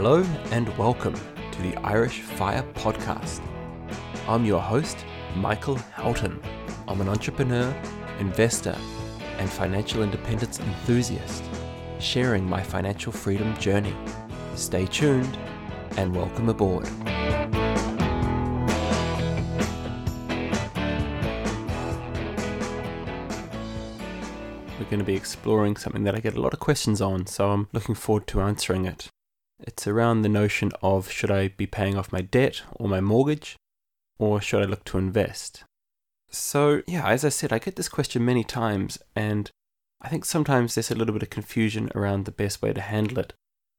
Hello and welcome to the Irish Fire Podcast. I'm your host, Michael Houghton. I'm an entrepreneur, investor, and financial independence enthusiast, sharing my financial freedom journey. Stay tuned and welcome aboard. We're going to be exploring something that I get a lot of questions on, so I'm looking forward to answering it. It's around the notion of should I be paying off my debt or my mortgage, or should I look to invest? So, yeah, as I said, I get this question many times, and I think sometimes there's a little bit of confusion around the best way to handle it.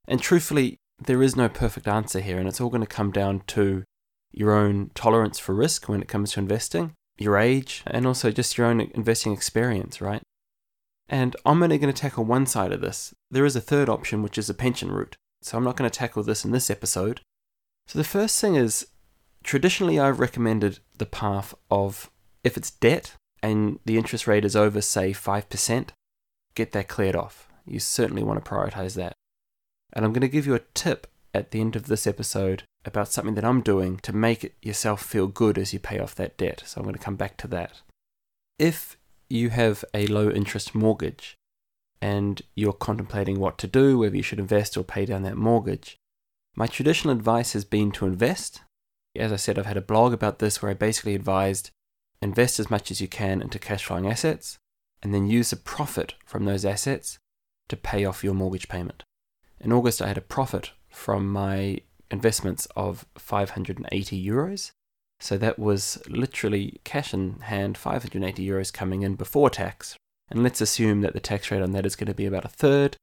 And truthfully, there is no perfect answer here, and it's all going to come down to your own tolerance for risk when it comes to investing, your age, and also just your own investing experience, right? And I'm only going to tackle one side of this. There is a third option, which is a pension route. So I'm not going to tackle this in this episode. So the first thing is traditionally I've recommended the path of if it's debt and the interest rate is over, say, 5%, get that cleared off. You certainly want to prioritize that. And I'm going to give you a tip at the end of this episode about something that I'm doing to make yourself feel good as you pay off that debt. So I'm going to come back to that. If you have a low interest mortgage and you're contemplating what to do, whether you should invest or pay down that mortgage, my traditional advice has been to invest. As I said, I've had a blog about this where I basically advised invest as much as you can into cash flowing assets and then use the profit from those assets to pay off your mortgage payment. In August, I had a profit from my investments of 580 euros. So that was literally cash in hand, 580 euros coming in before tax. And let's assume that the tax rate on that is going to be about a third.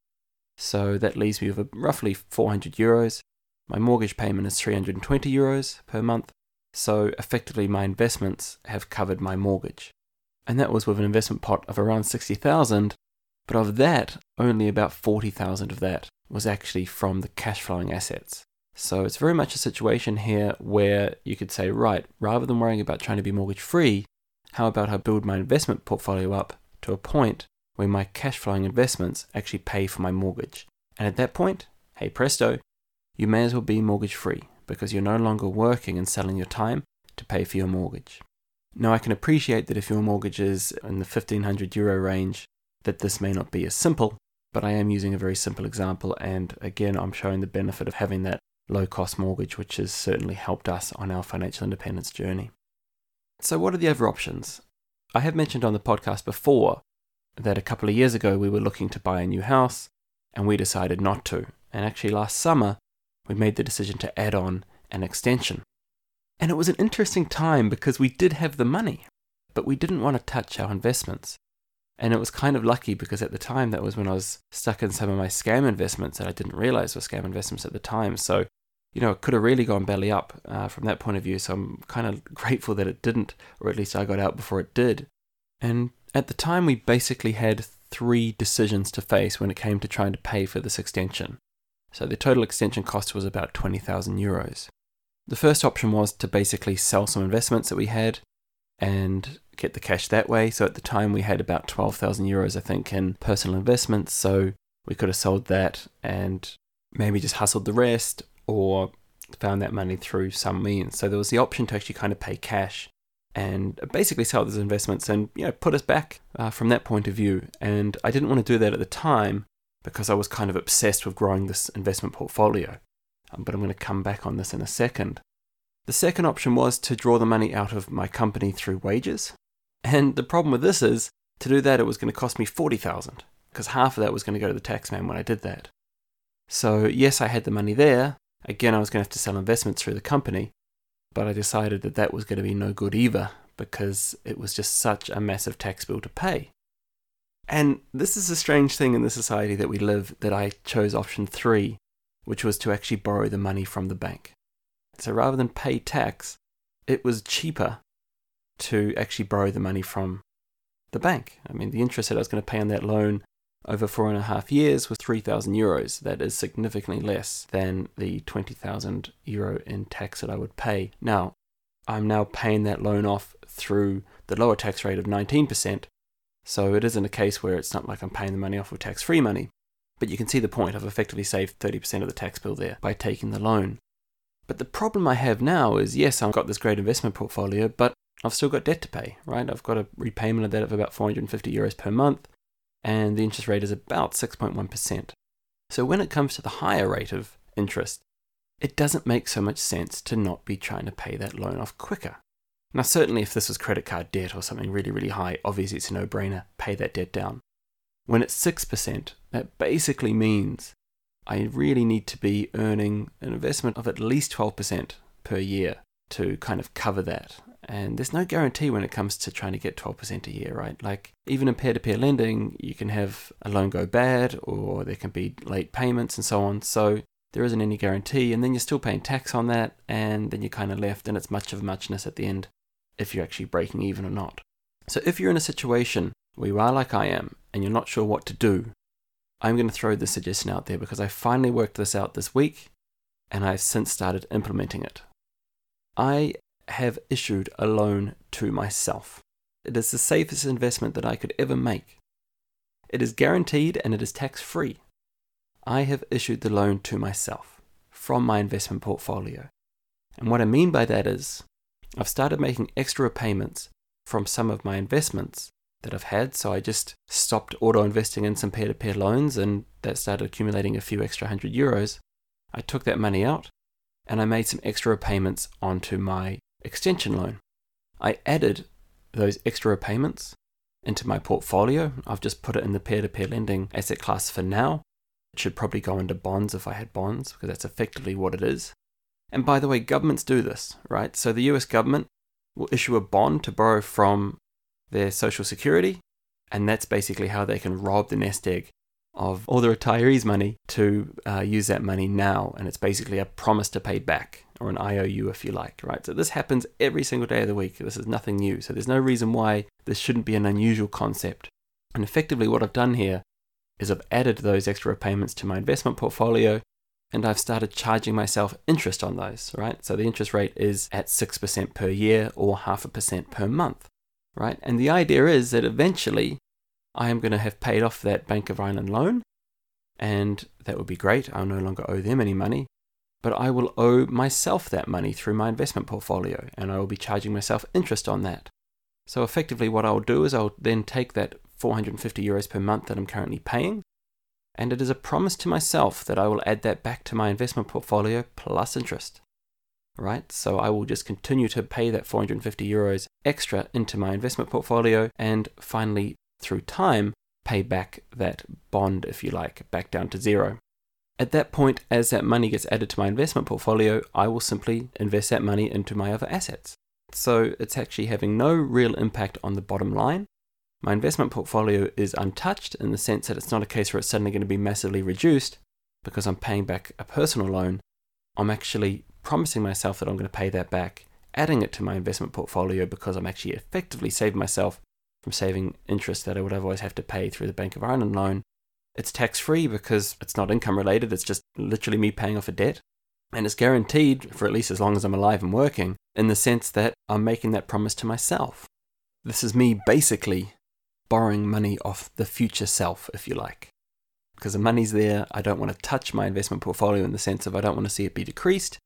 So that leaves me with roughly 400 euros. My mortgage payment is 320 euros per month. So effectively, my investments have covered my mortgage. And that was with an investment pot of around 60,000. But of that, only about 40,000 of that was actually from the cash flowing assets. So it's very much a situation here where you could say, right, rather than worrying about trying to be mortgage free, how about I build my investment portfolio up to a point where my cash flowing investments actually pay for my mortgage? And at that point, hey presto, you may as well be mortgage free because you're no longer working and selling your time to pay for your mortgage. Now, I can appreciate that if your mortgage is in the 1500 euro range, that this may not be as simple, but I am using a very simple example, and again, I'm showing the benefit of having that low cost mortgage, which has certainly helped us on our financial independence journey. So, what are the other options? I have mentioned on the podcast before that a couple of years ago we were looking to buy a new house and we decided not to. And actually, last summer we made the decision to add on an extension. And it was an interesting time because we did have the money, but we didn't want to touch our investments. And it was kind of lucky because at the time that was when I was stuck in some of my scam investments that I didn't realize were scam investments at the time. So, you know, it could have really gone belly up uh, from that point of view. So I'm kind of grateful that it didn't, or at least I got out before it did. And at the time, we basically had three decisions to face when it came to trying to pay for this extension. So the total extension cost was about 20,000 euros. The first option was to basically sell some investments that we had and get the cash that way. So at the time we had about 12,000 euros, I think, in personal investments. So we could have sold that and maybe just hustled the rest or found that money through some means. So there was the option to actually kind of pay cash and basically sell those investments and you know put us back uh, from that point of view. And I didn't want to do that at the time because I was kind of obsessed with growing this investment portfolio. Um, but I'm going to come back on this in a second. The second option was to draw the money out of my company through wages. And the problem with this is to do that, it was going to cost me 40,000 because half of that was going to go to the taxman when I did that. So, yes, I had the money there. Again, I was going to have to sell investments through the company, but I decided that that was going to be no good either because it was just such a massive tax bill to pay. And this is a strange thing in the society that we live that I chose option three, which was to actually borrow the money from the bank. So rather than pay tax, it was cheaper to actually borrow the money from the bank. I mean, the interest that I was going to pay on that loan over four and a half years was 3,000 euros. That is significantly less than the 20,000 euro in tax that I would pay. Now, I'm now paying that loan off through the lower tax rate of 19%. So it isn't a case where it's not like I'm paying the money off with tax free money. But you can see the point. I've effectively saved 30% of the tax bill there by taking the loan. But the problem I have now is yes, I've got this great investment portfolio, but I've still got debt to pay, right? I've got a repayment of that of about 450 euros per month, and the interest rate is about 6.1%. So when it comes to the higher rate of interest, it doesn't make so much sense to not be trying to pay that loan off quicker. Now, certainly if this was credit card debt or something really, really high, obviously it's a no brainer, pay that debt down. When it's 6%, that basically means I really need to be earning an investment of at least 12% per year to kind of cover that. And there's no guarantee when it comes to trying to get 12% a year, right? Like, even in peer to peer lending, you can have a loan go bad or there can be late payments and so on. So, there isn't any guarantee. And then you're still paying tax on that. And then you're kind of left, and it's much of a muchness at the end if you're actually breaking even or not. So, if you're in a situation where you are like I am and you're not sure what to do, I'm going to throw this suggestion out there because I finally worked this out this week and I've since started implementing it. I have issued a loan to myself. It is the safest investment that I could ever make. It is guaranteed and it is tax free. I have issued the loan to myself from my investment portfolio. And what I mean by that is, I've started making extra payments from some of my investments that I've had. So I just stopped auto investing in some peer to peer loans and that started accumulating a few extra hundred euros. I took that money out and I made some extra payments onto my extension loan. I added those extra repayments into my portfolio. I've just put it in the peer to peer lending asset class for now. It should probably go into bonds if I had bonds, because that's effectively what it is. And by the way, governments do this, right? So the US government will issue a bond to borrow from their social security, and that's basically how they can rob the nest egg of all the retirees' money to uh, use that money now, and it's basically a promise to pay back or an IOU if you like, right? So this happens every single day of the week. This is nothing new. So there's no reason why this shouldn't be an unusual concept. And effectively, what I've done here is I've added those extra payments to my investment portfolio and I've started charging myself interest on those, right? So the interest rate is at 6% per year or half a percent per month, right? And the idea is that eventually I am going to have paid off that Bank of Ireland loan, and that would be great. I'll no longer owe them any money, but I will owe myself that money through my investment portfolio, and I will be charging myself interest on that. So effectively, what I'll do is I'll then take that 450 euros per month that I'm currently paying, and it is a promise to myself that I will add that back to my investment portfolio plus interest. Right? So I will just continue to pay that 450 euros extra into my investment portfolio and finally through time, pay back that bond, if you like, back down to zero. At that point, as that money gets added to my investment portfolio, I will simply invest that money into my other assets. So it's actually having no real impact on the bottom line. My investment portfolio is untouched in the sense that it's not a case where it's suddenly going to be massively reduced because I'm paying back a personal loan. I'm actually promising myself that I'm going to pay that back, adding it to my investment portfolio because I'm actually effectively saving myself from saving interest that I would otherwise have to pay through the Bank of Ireland loan. It's tax free because it's not income related, it's just literally me paying off a debt. And it's guaranteed for at least as long as I'm alive and working, in the sense that I'm making that promise to myself. This is me basically borrowing money off the future self, if you like. Because the money's there, I don't want to touch my investment portfolio in the sense of I don't want to see it be decreased.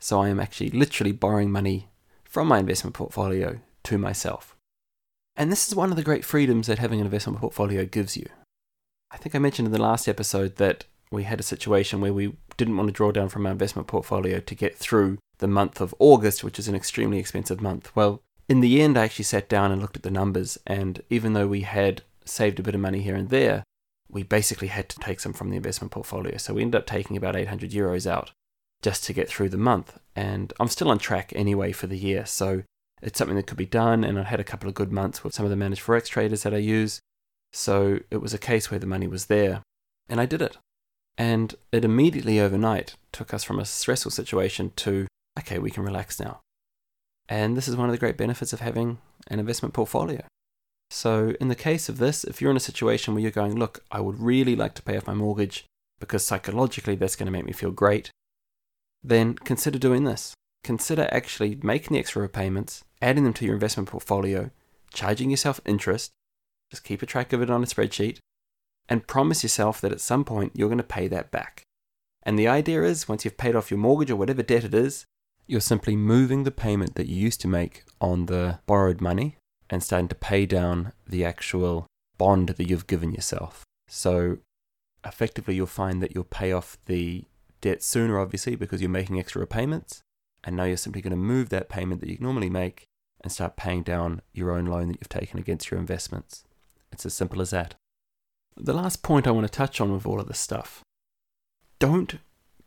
So I am actually literally borrowing money from my investment portfolio to myself. And this is one of the great freedoms that having an investment portfolio gives you. I think I mentioned in the last episode that we had a situation where we didn't want to draw down from our investment portfolio to get through the month of August, which is an extremely expensive month. Well, in the end, I actually sat down and looked at the numbers, and even though we had saved a bit of money here and there, we basically had to take some from the investment portfolio. So we ended up taking about 800 euros out just to get through the month. And I'm still on track anyway for the year. So it's something that could be done, and I had a couple of good months with some of the managed forex traders that I use. So it was a case where the money was there, and I did it. And it immediately overnight took us from a stressful situation to, okay, we can relax now. And this is one of the great benefits of having an investment portfolio. So, in the case of this, if you're in a situation where you're going, look, I would really like to pay off my mortgage because psychologically that's going to make me feel great, then consider doing this. Consider actually making the extra repayments adding them to your investment portfolio, charging yourself interest, just keep a track of it on a spreadsheet, and promise yourself that at some point you're going to pay that back. And the idea is once you've paid off your mortgage or whatever debt it is, you're simply moving the payment that you used to make on the borrowed money and starting to pay down the actual bond that you've given yourself. So effectively, you'll find that you'll pay off the debt sooner, obviously, because you're making extra repayments. And now you're simply going to move that payment that you normally make and start paying down your own loan that you've taken against your investments. It's as simple as that. The last point I want to touch on with all of this stuff don't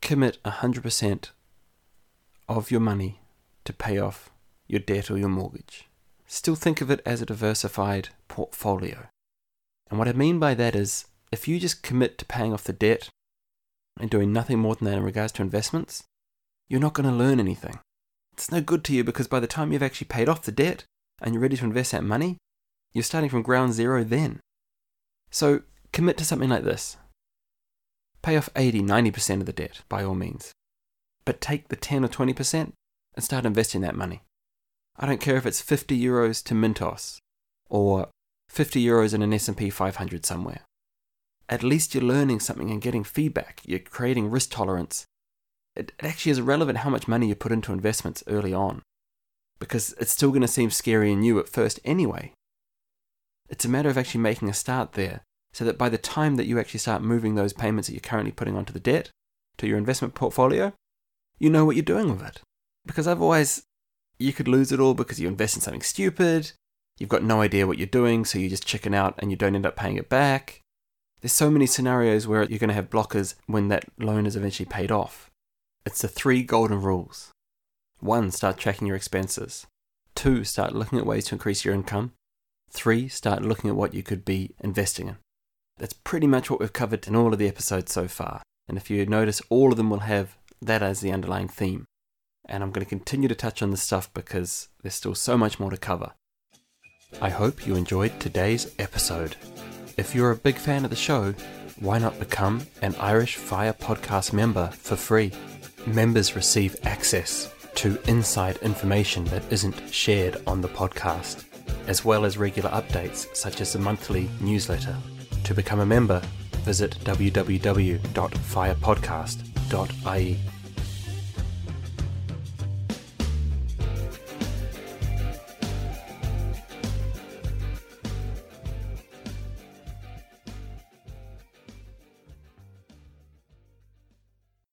commit 100% of your money to pay off your debt or your mortgage. Still think of it as a diversified portfolio. And what I mean by that is if you just commit to paying off the debt and doing nothing more than that in regards to investments, you're not going to learn anything. It's no good to you because by the time you've actually paid off the debt and you're ready to invest that money, you're starting from ground zero then. So commit to something like this. Pay off 80, 90% of the debt by all means. But take the 10 or 20% and start investing that money. I don't care if it's 50 euros to Mintos or 50 euros in an S&P 500 somewhere. At least you're learning something and getting feedback. You're creating risk tolerance. It, it actually is irrelevant how much money you put into investments early on because it's still going to seem scary and new at first anyway. It's a matter of actually making a start there so that by the time that you actually start moving those payments that you're currently putting onto the debt to your investment portfolio, you know what you're doing with it. Because otherwise, you could lose it all because you invest in something stupid, you've got no idea what you're doing, so you just chicken out and you don't end up paying it back. There's so many scenarios where you're going to have blockers when that loan is eventually paid off. It's the three golden rules. One, start tracking your expenses. Two, start looking at ways to increase your income. Three, start looking at what you could be investing in. That's pretty much what we've covered in all of the episodes so far. And if you notice, all of them will have that as the underlying theme. And I'm going to continue to touch on this stuff because there's still so much more to cover. I hope you enjoyed today's episode. If you're a big fan of the show, why not become an Irish Fire Podcast member for free? Members receive access to inside information that isn't shared on the podcast, as well as regular updates such as the monthly newsletter. To become a member, visit www.firepodcast.ie.